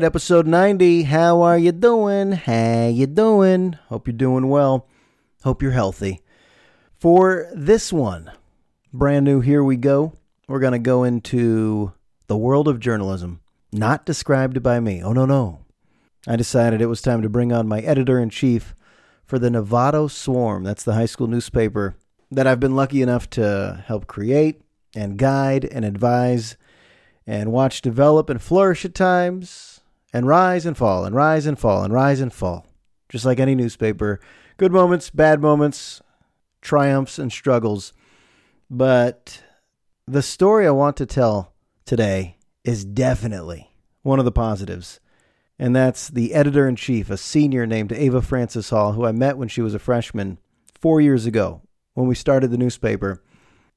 Right, episode 90. How are you doing? How you doing? Hope you're doing well. Hope you're healthy. For this one, brand new here we go. We're going to go into the world of journalism, not described by me. Oh no, no. I decided it was time to bring on my editor in chief for the Novato Swarm. That's the high school newspaper that I've been lucky enough to help create and guide and advise and watch develop and flourish at times and rise and fall and rise and fall and rise and fall. Just like any newspaper, good moments, bad moments, triumphs and struggles. But the story I want to tell today is definitely one of the positives. And that's the editor in chief, a senior named Ava Francis Hall, who I met when she was a freshman four years ago when we started the newspaper.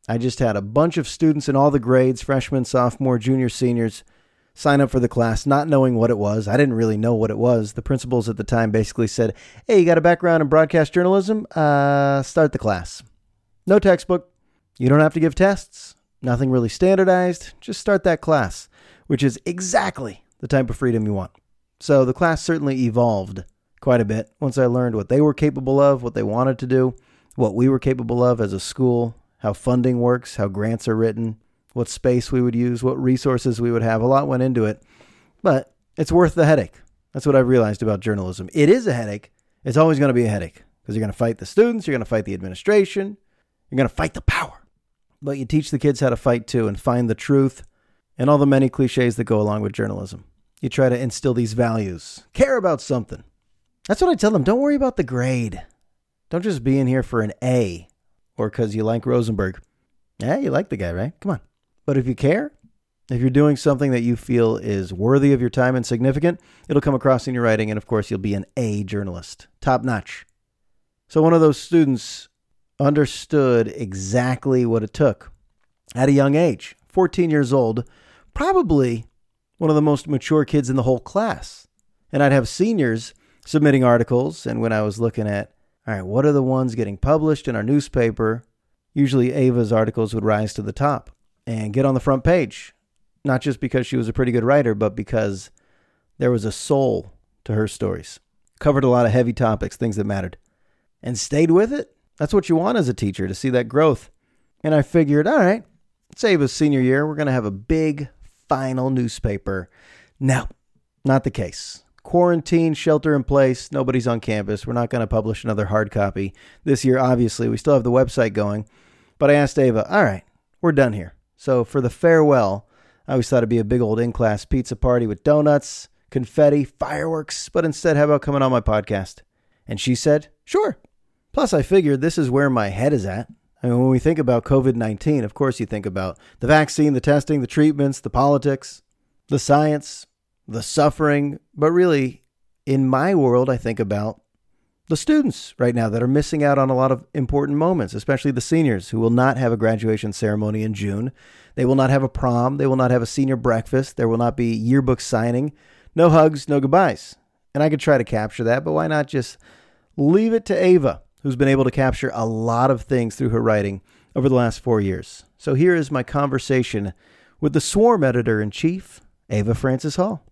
I just had a bunch of students in all the grades freshmen, sophomore, junior, seniors sign up for the class, not knowing what it was. I didn't really know what it was. The principals at the time basically said, Hey, you got a background in broadcast journalism? Uh, start the class. No textbook. You don't have to give tests. Nothing really standardized. Just start that class, which is exactly the type of freedom you want. So the class certainly evolved quite a bit once I learned what they were capable of, what they wanted to do, what we were capable of as a school, how funding works, how grants are written, what space we would use, what resources we would have. A lot went into it, but it's worth the headache. That's what I've realized about journalism. It is a headache. It's always going to be a headache because you're going to fight the students, you're going to fight the administration, you're going to fight the power. But you teach the kids how to fight too and find the truth and all the many cliches that go along with journalism. You try to instill these values, care about something. That's what I tell them. Don't worry about the grade. Don't just be in here for an A or because you like Rosenberg. Yeah, you like the guy, right? Come on. But if you care, if you're doing something that you feel is worthy of your time and significant, it'll come across in your writing. And of course, you'll be an A journalist, top notch. So one of those students understood exactly what it took at a young age, 14 years old, probably one of the most mature kids in the whole class. And I'd have seniors submitting articles. And when I was looking at all right, what are the ones getting published in our newspaper? Usually Ava's articles would rise to the top and get on the front page. Not just because she was a pretty good writer, but because there was a soul to her stories. Covered a lot of heavy topics, things that mattered, and stayed with it. That's what you want as a teacher to see that growth. And I figured, all right, it's Ava's senior year. We're going to have a big final newspaper. No, not the case quarantine, shelter in place, nobody's on campus. We're not going to publish another hard copy this year, obviously. We still have the website going. But I asked Ava, all right, we're done here. So for the farewell, I always thought it'd be a big old in class pizza party with donuts, confetti, fireworks. But instead, how about coming on my podcast? And she said, sure. Plus, I figured this is where my head is at. I mean, when we think about COVID 19, of course, you think about the vaccine, the testing, the treatments, the politics, the science, the suffering, but really, in my world, I think about the students right now that are missing out on a lot of important moments, especially the seniors who will not have a graduation ceremony in June. They will not have a prom. They will not have a senior breakfast. There will not be yearbook signing. No hugs, no goodbyes. And I could try to capture that, but why not just leave it to Ava, who's been able to capture a lot of things through her writing over the last four years? So here is my conversation with the Swarm editor in chief, Ava Frances Hall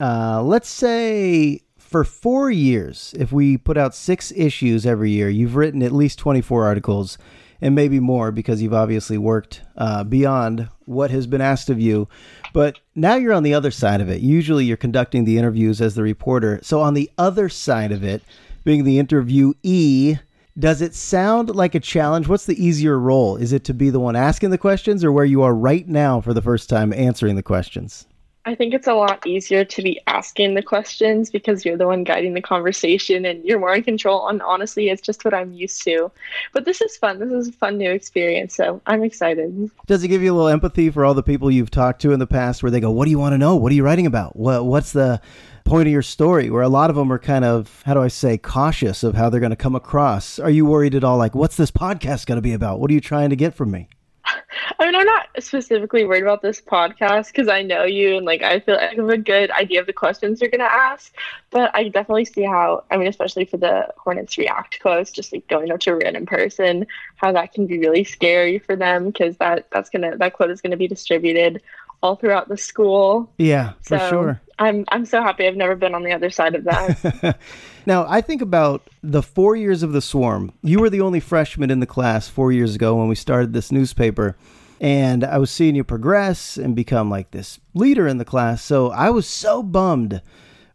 uh, let's say for four years, if we put out six issues every year, you've written at least 24 articles and maybe more because you've obviously worked uh, beyond what has been asked of you. But now you're on the other side of it. Usually you're conducting the interviews as the reporter. So, on the other side of it, being the interviewee, does it sound like a challenge? What's the easier role? Is it to be the one asking the questions or where you are right now for the first time answering the questions? I think it's a lot easier to be asking the questions because you're the one guiding the conversation and you're more in control. And honestly, it's just what I'm used to. But this is fun. This is a fun new experience. So I'm excited. Does it give you a little empathy for all the people you've talked to in the past where they go, What do you want to know? What are you writing about? What, what's the point of your story? Where a lot of them are kind of, how do I say, cautious of how they're going to come across. Are you worried at all? Like, what's this podcast going to be about? What are you trying to get from me? I mean, I'm not specifically worried about this podcast because I know you and like I feel like I have a good idea of the questions you're gonna ask. But I definitely see how I mean, especially for the Hornets React quotes, just like going up to a random person, how that can be really scary for them because that that's gonna that quote is gonna be distributed all throughout the school. Yeah, for So sure. I'm I'm so happy I've never been on the other side of that. Now, I think about the four years of the swarm. You were the only freshman in the class four years ago when we started this newspaper. And I was seeing you progress and become like this leader in the class. So I was so bummed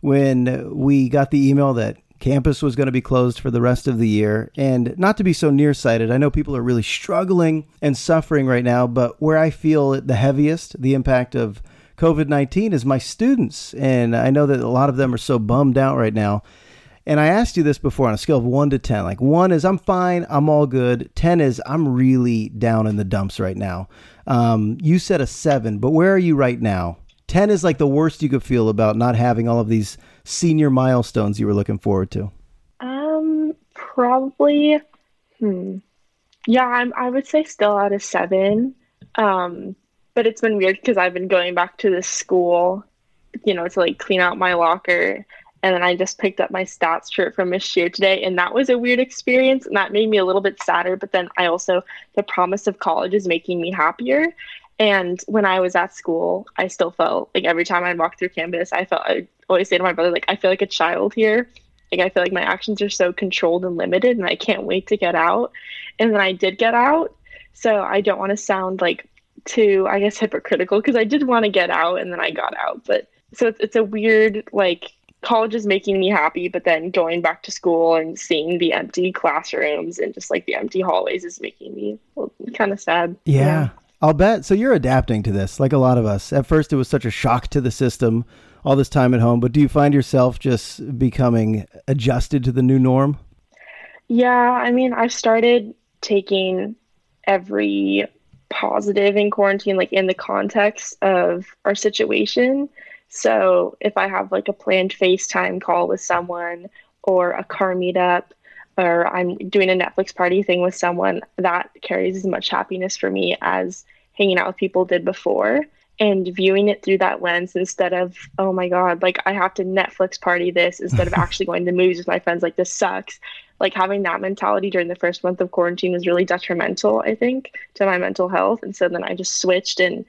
when we got the email that campus was going to be closed for the rest of the year. And not to be so nearsighted, I know people are really struggling and suffering right now, but where I feel it the heaviest, the impact of COVID 19 is my students. And I know that a lot of them are so bummed out right now. And I asked you this before on a scale of one to 10. Like, one is I'm fine, I'm all good. 10 is I'm really down in the dumps right now. Um, you said a seven, but where are you right now? 10 is like the worst you could feel about not having all of these senior milestones you were looking forward to. um, probably. Hmm. Yeah, I'm. I would say still out of seven. Um, but it's been weird because I've been going back to this school, you know, to like clean out my locker. And then I just picked up my stats shirt from Miss Shear today, and that was a weird experience, and that made me a little bit sadder. But then I also, the promise of college is making me happier. And when I was at school, I still felt like every time I walked through campus, I felt I always say to my brother, like, I feel like a child here. Like, I feel like my actions are so controlled and limited, and I can't wait to get out. And then I did get out. So I don't want to sound like too, I guess, hypocritical because I did want to get out and then I got out. But so it's, it's a weird, like, college is making me happy, but then going back to school and seeing the empty classrooms and just like the empty hallways is making me kind of sad. Yeah. I'll bet. So you're adapting to this, like a lot of us. At first, it was such a shock to the system, all this time at home. But do you find yourself just becoming adjusted to the new norm? Yeah, I mean, I've started taking every positive in quarantine, like in the context of our situation. So if I have like a planned FaceTime call with someone or a car meetup or I'm doing a Netflix party thing with someone, that carries as much happiness for me as hanging out with people did before. And viewing it through that lens instead of, oh my God, like I have to Netflix party this instead of actually going to movies with my friends, like this sucks. Like having that mentality during the first month of quarantine was really detrimental, I think, to my mental health. And so then I just switched and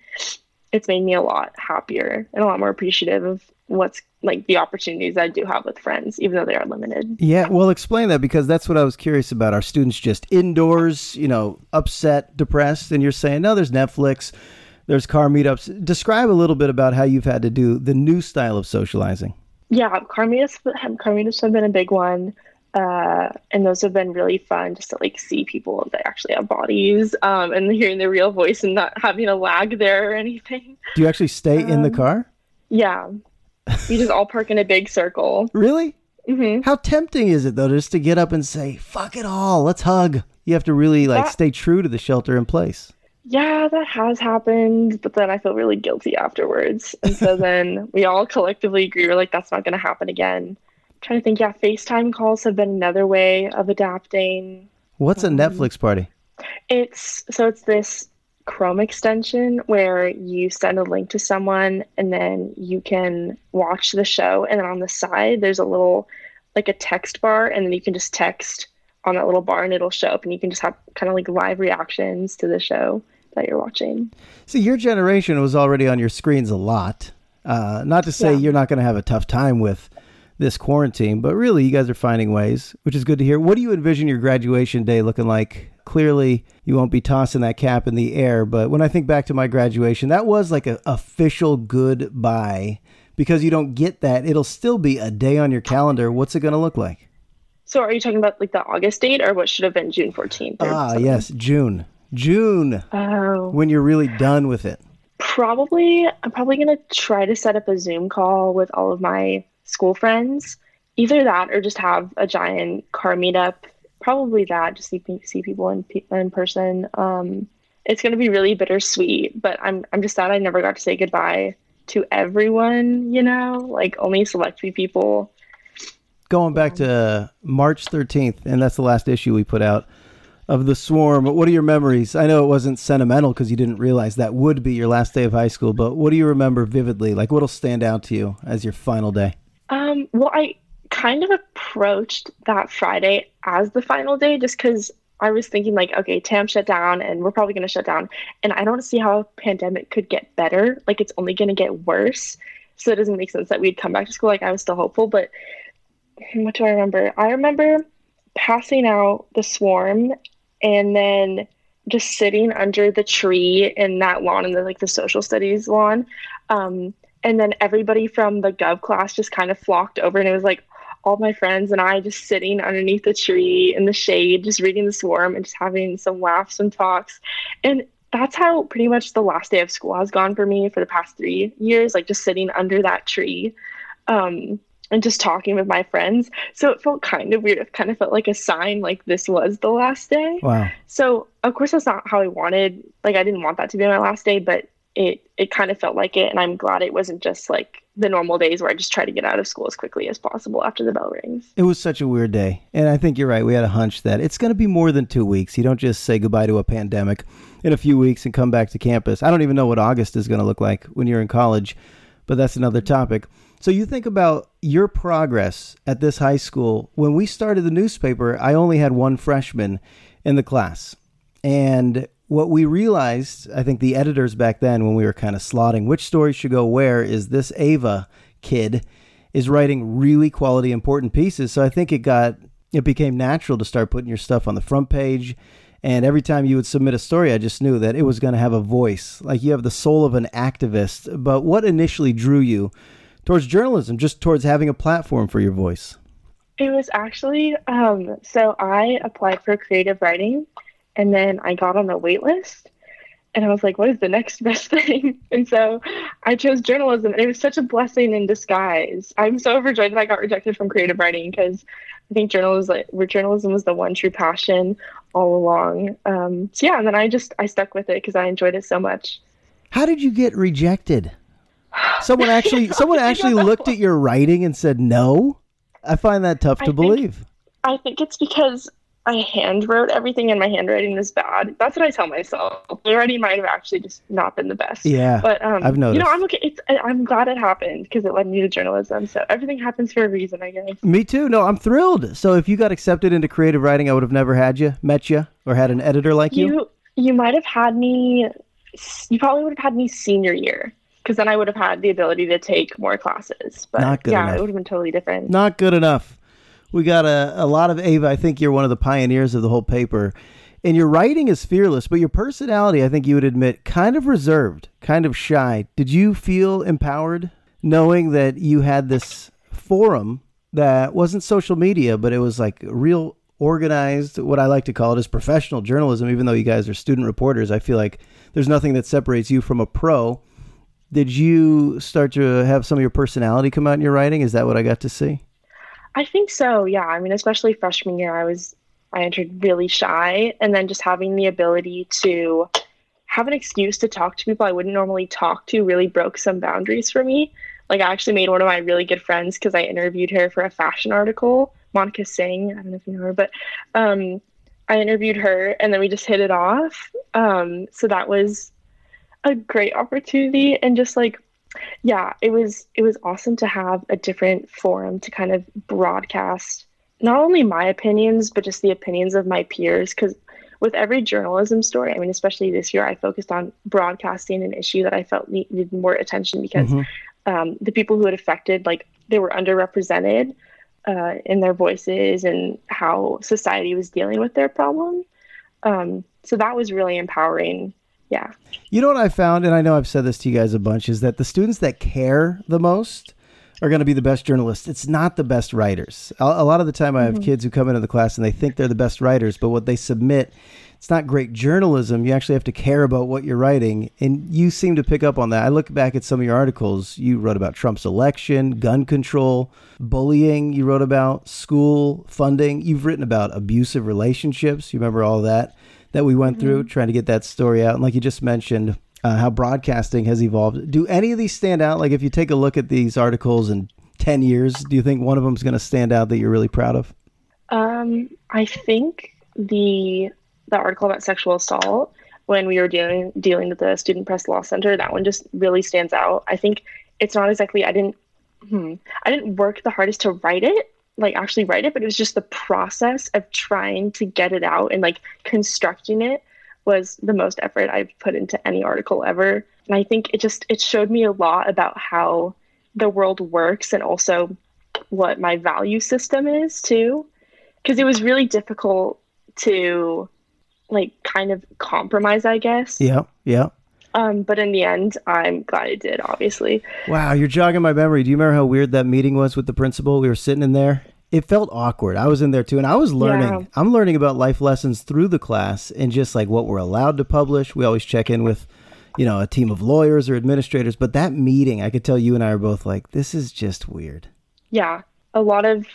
it's made me a lot happier and a lot more appreciative of what's like the opportunities I do have with friends, even though they are limited. Yeah, well, explain that because that's what I was curious about. Are students just indoors, you know, upset, depressed, and you're saying, no, there's Netflix, there's car meetups. Describe a little bit about how you've had to do the new style of socializing. Yeah, car meetups, car meetups have been a big one. Uh, and those have been really fun just to like see people that actually have bodies um, and hearing their real voice and not having a lag there or anything. Do you actually stay in the Um, car? Yeah, we just all park in a big circle. Really? hmm How tempting is it though, just to get up and say, "Fuck it all, let's hug"? You have to really like That- stay true to the shelter in place. Yeah, that has happened, but then I feel really guilty afterwards. And so then we all collectively agree we're like, that's not going to happen again. I'm trying to think, yeah, FaceTime calls have been another way of adapting. What's a Um, Netflix party? It's so it's this Chrome extension where you send a link to someone and then you can watch the show. And then on the side, there's a little, like a text bar, and then you can just text on that little bar and it'll show up, and you can just have kind of like live reactions to the show that you're watching. See, your generation was already on your screens a lot. Uh, not to say Yeah. you're not going to have a tough time with this quarantine, but really, you guys are finding ways, which is good to hear. What do you envision your graduation day looking like? Clearly, you won't be tossing that cap in the air, but when I think back to my graduation, that was like an official goodbye because you don't get that. It'll still be a day on your calendar. What's it going to look like? So are you talking about like the August date or what should have been June 14th? Ah, something? yes, June. June, Oh, when you're really done with it. probably. I'm probably going to try to set up a Zoom call with all of my school friends. Either that or just have a giant car meetup. Probably that, just see, see people in, in person. Um, it's going to be really bittersweet, but I'm, I'm just sad I never got to say goodbye to everyone, you know, like only select few people. Going back to March 13th, and that's the last issue we put out of The Swarm. What are your memories? I know it wasn't sentimental because you didn't realize that would be your last day of high school, but what do you remember vividly? Like, what'll stand out to you as your final day? Um, well, I kind of approached that Friday as the final day just because I was thinking like, okay, TAM shut down and we're probably going to shut down. And I don't see how a pandemic could get better. Like it's only going to get worse. So it doesn't make sense that we'd come back to school. Like I was still hopeful, but what do I remember? I remember passing out the swarm and then just sitting under the tree in that lawn in the like the social studies lawn. Um, and then everybody from the gov class just kind of flocked over and it was like all my friends and I just sitting underneath the tree in the shade, just reading the swarm and just having some laughs and talks. And that's how pretty much the last day of school has gone for me for the past three years, like just sitting under that tree. Um, and just talking with my friends. So it felt kind of weird. It kind of felt like a sign like this was the last day. Wow. So of course that's not how I wanted like I didn't want that to be my last day, but it it kind of felt like it and I'm glad it wasn't just like the normal days where I just try to get out of school as quickly as possible after the bell rings. It was such a weird day. And I think you're right. We had a hunch that it's going to be more than 2 weeks. You don't just say goodbye to a pandemic in a few weeks and come back to campus. I don't even know what August is going to look like when you're in college, but that's another topic. So you think about your progress at this high school. When we started the newspaper, I only had one freshman in the class. And what we realized, I think the editors back then, when we were kind of slotting which stories should go where, is this Ava kid is writing really quality, important pieces. So I think it got, it became natural to start putting your stuff on the front page. And every time you would submit a story, I just knew that it was going to have a voice. Like you have the soul of an activist. But what initially drew you towards journalism, just towards having a platform for your voice? It was actually um, so I applied for creative writing, and then I got on the wait list, and I was like, "What is the next best thing?" And so I chose journalism, and it was such a blessing in disguise. I'm so overjoyed that I got rejected from creative writing because I think journalism, journalism was the one true passion all along. Um, so yeah, and then I just I stuck with it because I enjoyed it so much. How did you get rejected? Someone actually someone actually looked at your writing and said no. I find that tough to I think- believe. I think it's because I hand wrote everything and my handwriting is bad. That's what I tell myself. The writing might have actually just not been the best. Yeah, But um, I've noticed. You know, I'm okay. It's I'm glad it happened because it led me to journalism. So everything happens for a reason, I guess. Me too. No, I'm thrilled. So if you got accepted into creative writing, I would have never had you, met you, or had an editor like you. You you might have had me. You probably would have had me senior year because then I would have had the ability to take more classes. But Not good yeah, enough. it would have been totally different. Not good enough. We got a, a lot of Ava. I think you're one of the pioneers of the whole paper. And your writing is fearless, but your personality, I think you would admit, kind of reserved, kind of shy. Did you feel empowered knowing that you had this forum that wasn't social media, but it was like real organized, what I like to call it is professional journalism, even though you guys are student reporters? I feel like there's nothing that separates you from a pro. Did you start to have some of your personality come out in your writing? Is that what I got to see? I think so. Yeah. I mean, especially freshman year, I was I entered really shy, and then just having the ability to have an excuse to talk to people I wouldn't normally talk to really broke some boundaries for me. Like I actually made one of my really good friends because I interviewed her for a fashion article, Monica Singh. I don't know if you know her, but um, I interviewed her, and then we just hit it off. Um, so that was a great opportunity, and just like yeah it was it was awesome to have a different forum to kind of broadcast not only my opinions but just the opinions of my peers. Because with every journalism story i mean especially this year i focused on broadcasting an issue that i felt needed more attention because Mhm. um, the people who it affected like they were underrepresented uh, in their voices and how society was dealing with their problem. Um, so that was really empowering yeah You know what I found, and I know I've said this to you guys a bunch, is that the students that care the most are going to be the best journalists. It's not the best writers. A, a lot of the time, I have mm-hmm. kids who come into the class and they think they're the best writers, but what they submit, it's not great journalism. You actually have to care about what you're writing, and you seem to pick up on that. I look back at some of your articles. You wrote about Trump's election, gun control, bullying. You wrote about school funding. You've written about abusive relationships. You remember all that that we went through trying to get that story out. And like you just mentioned, uh, how broadcasting has evolved. Do any of these stand out? Like if you take a look at these articles in 10 years, do you think one of them is going to stand out that you're really proud of? Um, I think the the article about sexual assault when we were dealing dealing with the Student Press Law Center, that one just really stands out. I think it's not exactly I didn't hmm, I didn't work the hardest to write it. Like actually write it, but it was just the process of trying to get it out and like constructing it was the most effort I've put into any article ever. And I think it just it showed me a lot about how the world works and also what my value system is too. Because it was really difficult to like kind of compromise, I guess. Yeah, yeah. Um, but in the end, I'm glad I did, obviously. Wow, you're jogging my memory. Do you remember how weird that meeting was with the principal? We were sitting in there. It felt awkward. I was in there too, and I was learning. Yeah. I'm learning about life lessons through the class and just like what we're allowed to publish. We always check in with, you know, a team of lawyers or administrators. But that meeting, I could tell you and I are both like, this is just weird. Yeah, a lot of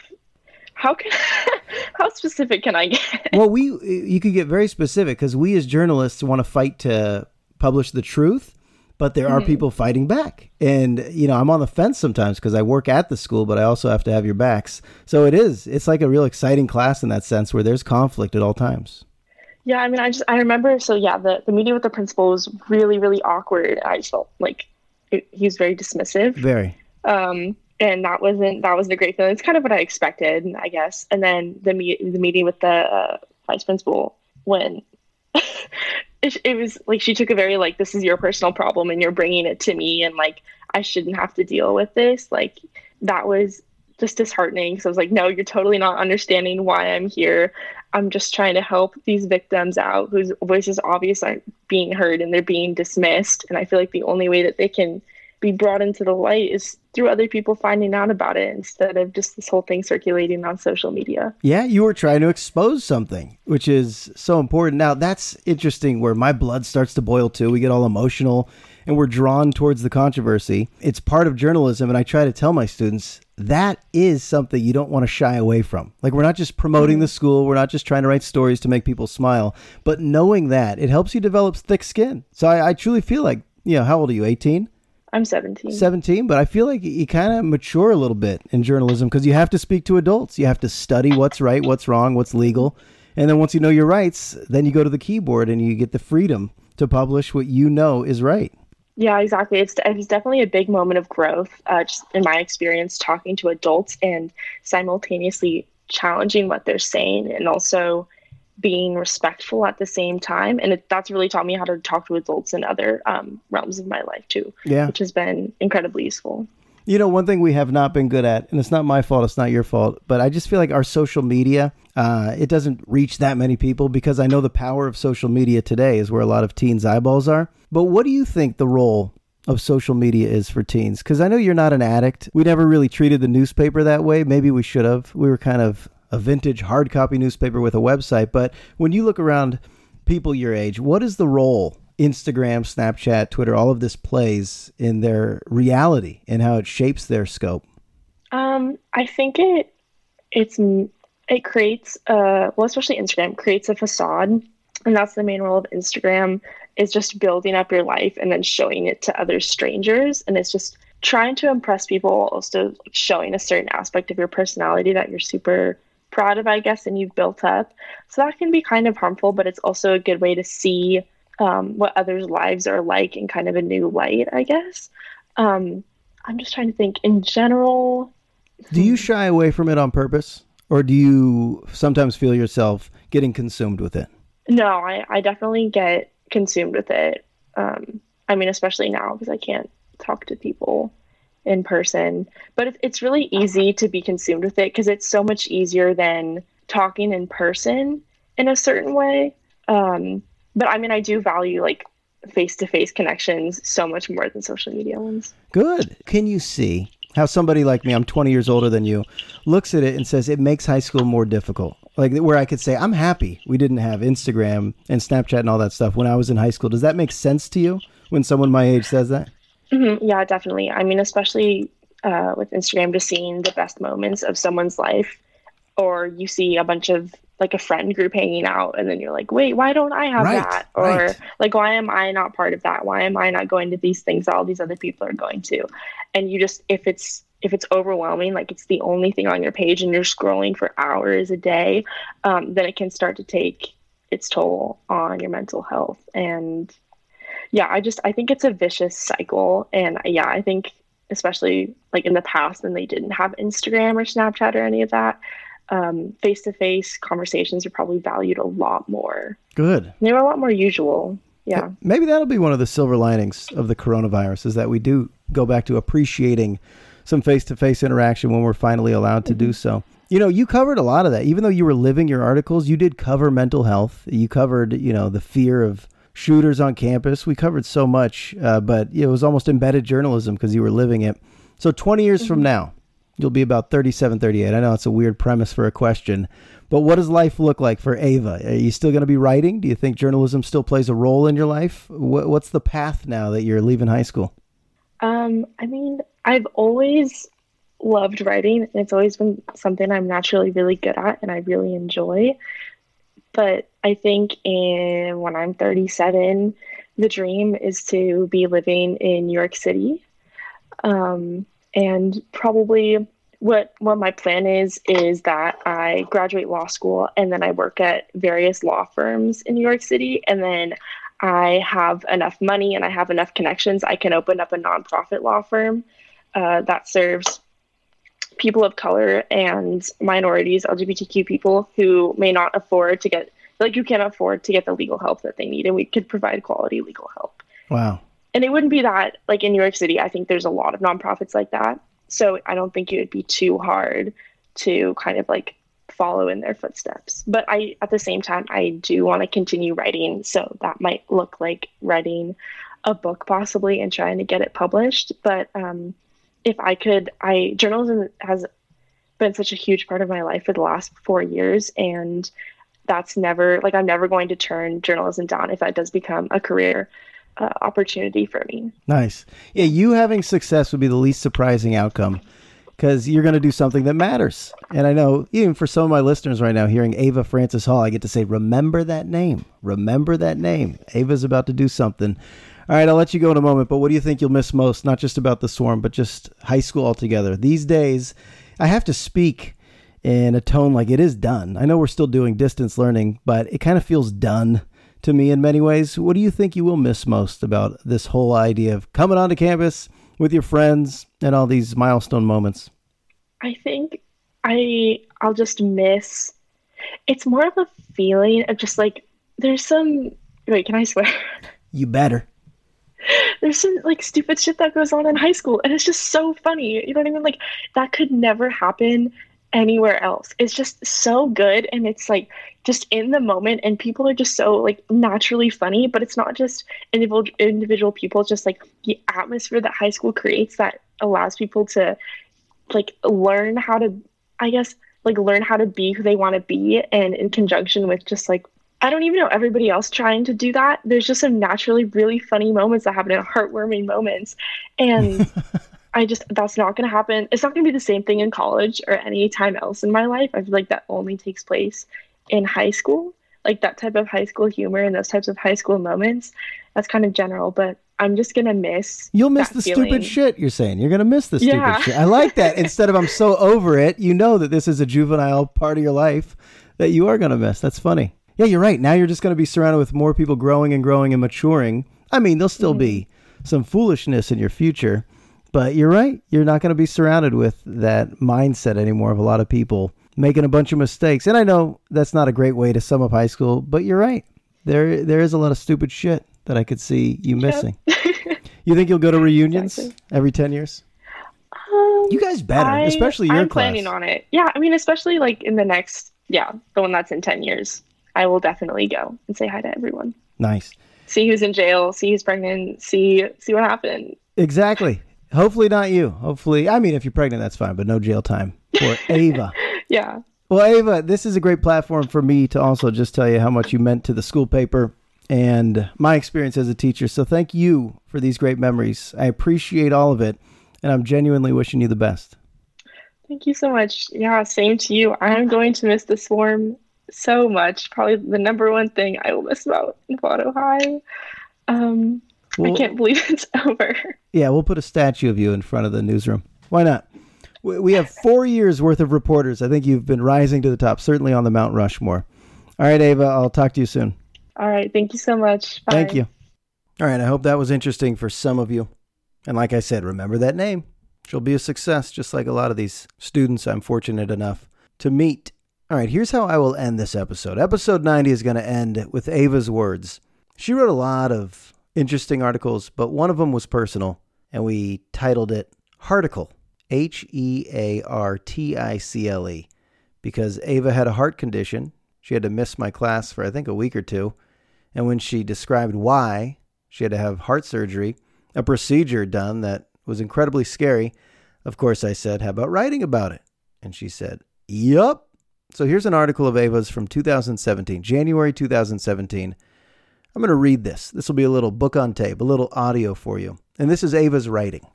how can how specific can I get? well, we you could get very specific because we as journalists want to fight to publish the truth, but there are people fighting back, and you know I'm on the fence sometimes because I work at the school, but I also have to have your backs. So it is it's like a real exciting class in that sense where there's conflict at all times. Yeah, I mean, I just I remember. So yeah, the the meeting with the principal was really really awkward. I felt like it, he was very dismissive. Very. Um, and that wasn't that wasn't a great feeling. It's kind of what I expected, I guess. And then the meet the meeting with the uh, vice principal when it, it was like she took a very like this is your personal problem and you're bringing it to me and like I shouldn't have to deal with this. Like that was just disheartening. So I was like, no, you're totally not understanding why I'm here. I'm just trying to help these victims out whose voices obviously aren't being heard and they're being dismissed. And I feel like the only way that they can be brought into the light is through other people finding out about it instead of just this whole thing circulating on social media. Yeah, you were trying to expose something, which is so important. Now, that's interesting where my blood starts to boil too. We get all emotional and we're drawn towards the controversy. It's part of journalism. And I try to tell my students that is something you don't want to shy away from. Like, we're not just promoting the school, we're not just trying to write stories to make people smile, but knowing that it helps you develop thick skin. So I, I truly feel like, you know, how old are you? 18? I'm 17. 17, but I feel like you kind of mature a little bit in journalism because you have to speak to adults. You have to study what's right, what's wrong, what's legal. And then once you know your rights, then you go to the keyboard and you get the freedom to publish what you know is right. Yeah, exactly. It's it's definitely a big moment of growth, uh, just in my experience, talking to adults and simultaneously challenging what they're saying, and also being respectful at the same time. And it, that's really taught me how to talk to adults in other um, realms of my life too, Yeah. which has been incredibly useful. You know, one thing we have not been good at, and it's not my fault, it's not your fault, but I just feel like our social media, uh, it doesn't reach that many people because I know the power of social media today is where a lot of teens' eyeballs are. But what do you think the role of social media is for teens? Because I know you're not an addict. We never really treated the newspaper that way. Maybe we should have. We were kind of a vintage hard copy newspaper with a website. But when you look around people your age, what is the role Instagram, Snapchat, Twitter, all of this plays in their reality and how it shapes their scope? Um, I think it it's it creates a, well especially Instagram creates a facade and that's the main role of Instagram is just building up your life and then showing it to other strangers and it's just trying to impress people also showing a certain aspect of your personality that you're super proud of I guess and you've built up so that can be kind of harmful but it's also a good way to see um, what others lives are like in kind of a new light I guess um, I'm just trying to think in general Do you shy away from it on purpose? Or do you sometimes feel yourself getting consumed with it? No, I, I definitely get consumed with it. Um, I mean, especially now because I can't talk to people in person. But it's really easy to be consumed with it because it's so much easier than talking in person in a certain way. Um, but I mean, I do value like face to face connections so much more than social media ones. Good. Can you see how somebody like me, I'm 20 years older than you, looks at it and says it makes high school more difficult? Like where I could say, I'm happy we didn't have Instagram and Snapchat and all that stuff when I was in high school. Does that make sense to you when someone my age says that? Hmm Yeah, definitely. I mean, especially uh, with Instagram, just seeing the best moments of someone's life, or you see a bunch of like a friend group hanging out, and then you're like, wait, why don't I have Right, that? Or right. like, why am I not part of that? Why am I not going to these things that all these other people are going to? And you just, if it's if it's overwhelming, like it's the only thing on your page, and you're scrolling for hours a day, um, then it can start to take its toll on your mental health and yeah i just i think it's a vicious cycle and yeah i think especially like in the past when they didn't have Instagram or Snapchat or any of that. Face to face conversations are probably valued a lot more. Good. They were a lot more usual. Yeah. Maybe that'll be one of the silver linings of the coronavirus is that we do go back to appreciating some face to face interaction when we're finally allowed to do mm-hmm. so. You know, you covered a lot of that. Even though you were living your articles, you did cover mental health. You covered, you know, the fear of shooters on campus. We covered so much, uh, but it was almost embedded journalism because you were living it. So 20 years from now, you'll be about 37, 38. I know it's a weird premise for a question, but what does life look like for Ava? Are you still going to be writing? Do you think journalism still plays a role in your life? What, what's the path now that you're leaving high school? Um, I mean, I've always loved writing, and it's always been something I'm naturally really good at and I really enjoy. But I think in when I'm 37, the dream is to be living in New York City. Um, and probably what what my plan is is that I graduate law school and then I work at various law firms in New York City and then I have enough money and I have enough connections I can open up a nonprofit law firm uh, that serves people of color and minorities LGBTQ people who may not afford to get like you can't afford to get the legal help that they need and we could provide quality legal help. Wow. And it wouldn't be that like in New York City I think there's a lot of nonprofits like that so I don't think it would be too hard to kind of like follow in their footsteps. But I, at the same time, I do want to continue writing. So that might look like writing a book possibly and trying to get it published. But um, if I could, I journalism has been such a huge part of my life for the last four years. And that's never like I'm never going to turn journalism down if that does become a career uh, opportunity for me. Nice. Yeah, you having success would be the least surprising outcome because you're going to do something that matters. And I know even for some of my listeners right now, hearing Ava Francis Hall, I get to say, remember that name. Remember that name. Ava's about to do something. All right, I'll let you go in a moment, but what do you think you'll miss most? Not just about the swarm, but just high school altogether. These days, I have to speak in a tone like it is done. I know we're still doing distance learning, but it kind of feels done to me in many ways. What do you think you will miss most about this whole idea of coming onto campus with your friends and all these milestone moments? I think I I'll just miss it's more of a feeling of just like there's some wait, can I swear? You better. There's some like stupid shit that goes on in high school and it's just so funny. You know what I mean? Like that could never happen anywhere else. It's just so good and it's like just in the moment and people are just so like naturally funny, but it's not just individual individual people, it's just like the atmosphere that high school creates that allows people to like learn how to I guess like learn how to be who they want to be and in conjunction with just like I don't even know everybody else trying to do that. There's just some naturally really funny moments that happen in heartwarming moments. And I just that's not going to happen. It's not going to be the same thing in college or any time else in my life. I feel like that only takes place in high school. Like that type of high school humor and those types of high school moments. That's kind of general, but I'm just gonna miss. You'll miss the feeling. stupid shit. You're saying you're gonna miss the stupid yeah. shit. I like that. Instead of I'm so over it, you know that this is a juvenile part of your life that you are gonna miss. That's funny. Yeah, you're right. Now you're just gonna be surrounded with more people growing and growing and maturing. I mean, there'll still mm-hmm. be some foolishness in your future, but you're right. You're not going to be surrounded with that mindset anymore of a lot of people making a bunch of mistakes. And I know that's not a great way to sum up high school, but you're right. There there is a lot of stupid shit that I could see you missing. you think you'll go to reunions exactly. every 10 years? Um, you guys better, I, especially your I'm class. planning on it. Yeah, I mean especially like in the next yeah, the one that's in 10 years. I will definitely go and say hi to everyone. Nice. See who's in jail, see who's pregnant, see see what happened. Exactly. Hopefully not you. Hopefully, I mean, if you're pregnant, that's fine, but no jail time for Ava. yeah. Well, Ava, this is a great platform for me to also just tell you how much you meant to the school paper and my experience as a teacher. So thank you for these great memories. I appreciate all of it, and I'm genuinely wishing you the best. Thank you so much. Yeah, same to you. I'm going to miss the swarm so much. Probably the number one thing I will miss about Novato High. Um, I can't believe it's over. Yeah, we'll put a statue of you in front of the newsroom. Why not? We have four years worth of reporters. I think you've been rising to the top, certainly on the Mount Rushmore. All right, Ava, I'll talk to you soon. All right. Thank you so much. Bye. Thank you. All right. I hope that was interesting for some of you. And like I said, remember that name. She'll be a success, just like a lot of these students I'm fortunate enough to meet. All right, here's how I will end this episode. Episode 90 is going to end with Ava's words. She wrote a lot of interesting articles, but one of them was personal, and we titled it Hearticle, H E A R T I C L E, because Ava had a heart condition. She had to miss my class for, I think, a week or two. And when she described why she had to have heart surgery, a procedure done that was incredibly scary, of course, I said, How about writing about it? And she said, Yup. So here's an article of Ava's from 2017, January 2017. I'm going to read this. This will be a little book on tape, a little audio for you. And this is Ava's writing.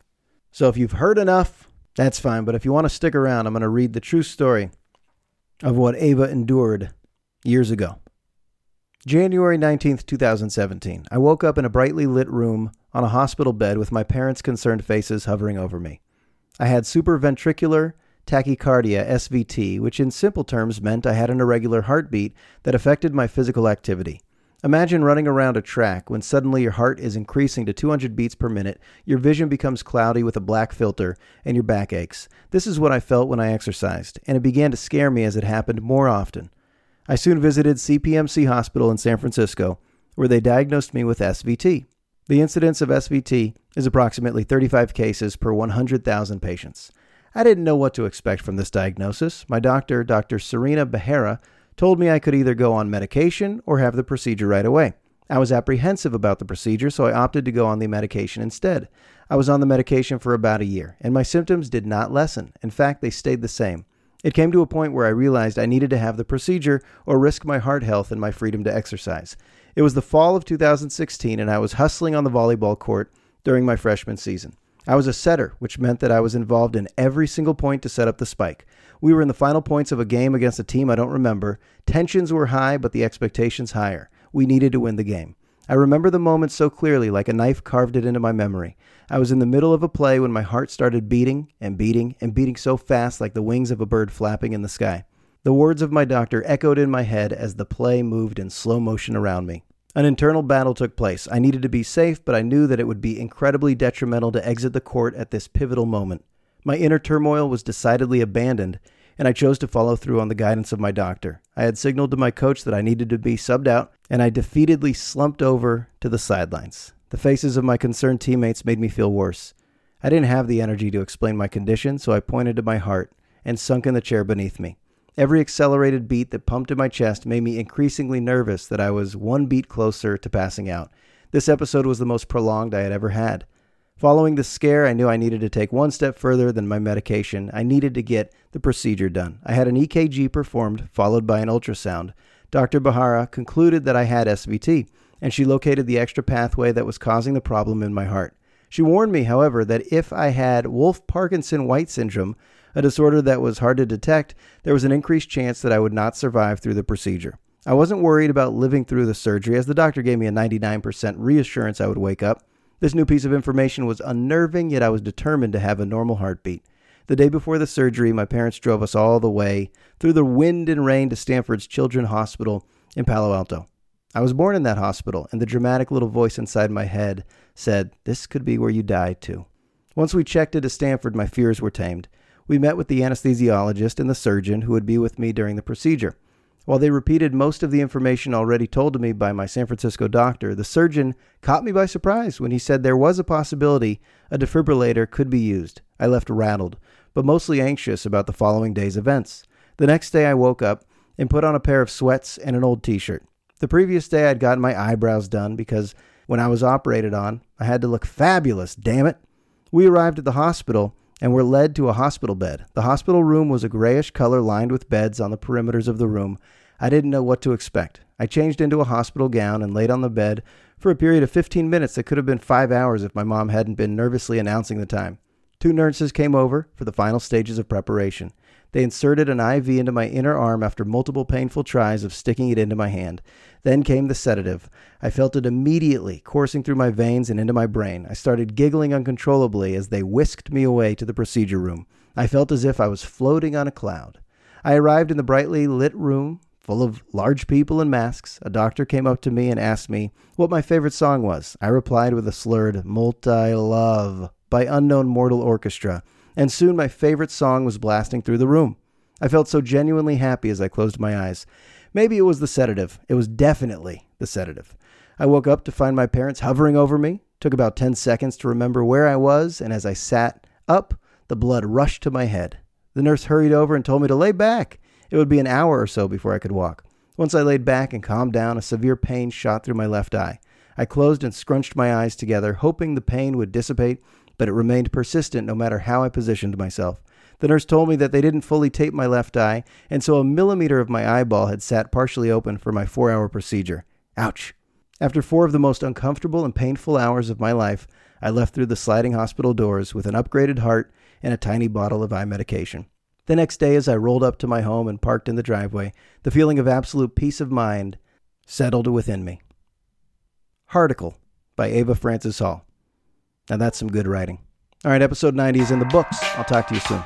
So if you've heard enough, that's fine. But if you want to stick around, I'm going to read the true story of what Ava endured years ago. January 19th, 2017. I woke up in a brightly lit room on a hospital bed with my parents' concerned faces hovering over me. I had supraventricular tachycardia, SVT, which in simple terms meant I had an irregular heartbeat that affected my physical activity. Imagine running around a track when suddenly your heart is increasing to 200 beats per minute, your vision becomes cloudy with a black filter, and your back aches. This is what I felt when I exercised, and it began to scare me as it happened more often. I soon visited CPMC Hospital in San Francisco, where they diagnosed me with SVT. The incidence of SVT is approximately 35 cases per 100,000 patients. I didn't know what to expect from this diagnosis. My doctor, Dr. Serena Behera, told me I could either go on medication or have the procedure right away. I was apprehensive about the procedure, so I opted to go on the medication instead. I was on the medication for about a year, and my symptoms did not lessen. In fact, they stayed the same. It came to a point where I realized I needed to have the procedure or risk my heart health and my freedom to exercise. It was the fall of 2016, and I was hustling on the volleyball court during my freshman season. I was a setter, which meant that I was involved in every single point to set up the spike. We were in the final points of a game against a team I don't remember. Tensions were high, but the expectations higher. We needed to win the game. I remember the moment so clearly, like a knife carved it into my memory. I was in the middle of a play when my heart started beating and beating and beating so fast, like the wings of a bird flapping in the sky. The words of my doctor echoed in my head as the play moved in slow motion around me. An internal battle took place. I needed to be safe, but I knew that it would be incredibly detrimental to exit the court at this pivotal moment. My inner turmoil was decidedly abandoned, and I chose to follow through on the guidance of my doctor. I had signaled to my coach that I needed to be subbed out, and I defeatedly slumped over to the sidelines. The faces of my concerned teammates made me feel worse. I didn't have the energy to explain my condition, so I pointed to my heart and sunk in the chair beneath me. Every accelerated beat that pumped in my chest made me increasingly nervous that I was one beat closer to passing out. This episode was the most prolonged I had ever had. Following the scare, I knew I needed to take one step further than my medication. I needed to get the procedure done. I had an EKG performed, followed by an ultrasound. Dr. Behera concluded that I had SVT, and she located the extra pathway that was causing the problem in my heart. She warned me, however, that if I had Wolff Parkinson White syndrome, a disorder that was hard to detect, there was an increased chance that I would not survive through the procedure. I wasn't worried about living through the surgery, as the doctor gave me a 99% reassurance I would wake up. This new piece of information was unnerving, yet I was determined to have a normal heartbeat. The day before the surgery, my parents drove us all the way through the wind and rain to Stanford's Children's Hospital in Palo Alto. I was born in that hospital, and the dramatic little voice inside my head said, This could be where you die, too. Once we checked into Stanford, my fears were tamed. We met with the anesthesiologist and the surgeon who would be with me during the procedure. While they repeated most of the information already told to me by my San Francisco doctor, the surgeon caught me by surprise when he said there was a possibility a defibrillator could be used. I left rattled, but mostly anxious about the following day's events. The next day, I woke up and put on a pair of sweats and an old t shirt. The previous day, I'd gotten my eyebrows done because when I was operated on, I had to look fabulous, damn it. We arrived at the hospital and were led to a hospital bed. The hospital room was a grayish color lined with beds on the perimeters of the room. I didn't know what to expect. I changed into a hospital gown and laid on the bed for a period of 15 minutes that could have been five hours if my mom hadn't been nervously announcing the time. Two nurses came over for the final stages of preparation. They inserted an IV into my inner arm after multiple painful tries of sticking it into my hand. Then came the sedative. I felt it immediately coursing through my veins and into my brain. I started giggling uncontrollably as they whisked me away to the procedure room. I felt as if I was floating on a cloud. I arrived in the brightly lit room full of large people in masks. A doctor came up to me and asked me what my favorite song was. I replied with a slurred multi love by Unknown Mortal Orchestra. And soon my favorite song was blasting through the room. I felt so genuinely happy as I closed my eyes. Maybe it was the sedative. It was definitely the sedative. I woke up to find my parents hovering over me. Took about 10 seconds to remember where I was, and as I sat up, the blood rushed to my head. The nurse hurried over and told me to lay back. It would be an hour or so before I could walk. Once I laid back and calmed down, a severe pain shot through my left eye. I closed and scrunched my eyes together, hoping the pain would dissipate, but it remained persistent no matter how I positioned myself. The nurse told me that they didn't fully tape my left eye, and so a millimeter of my eyeball had sat partially open for my four hour procedure. Ouch. After four of the most uncomfortable and painful hours of my life, I left through the sliding hospital doors with an upgraded heart and a tiny bottle of eye medication. The next day, as I rolled up to my home and parked in the driveway, the feeling of absolute peace of mind settled within me. Harticle by Ava Frances Hall. Now that's some good writing. All right, episode 90 is in the books. I'll talk to you soon.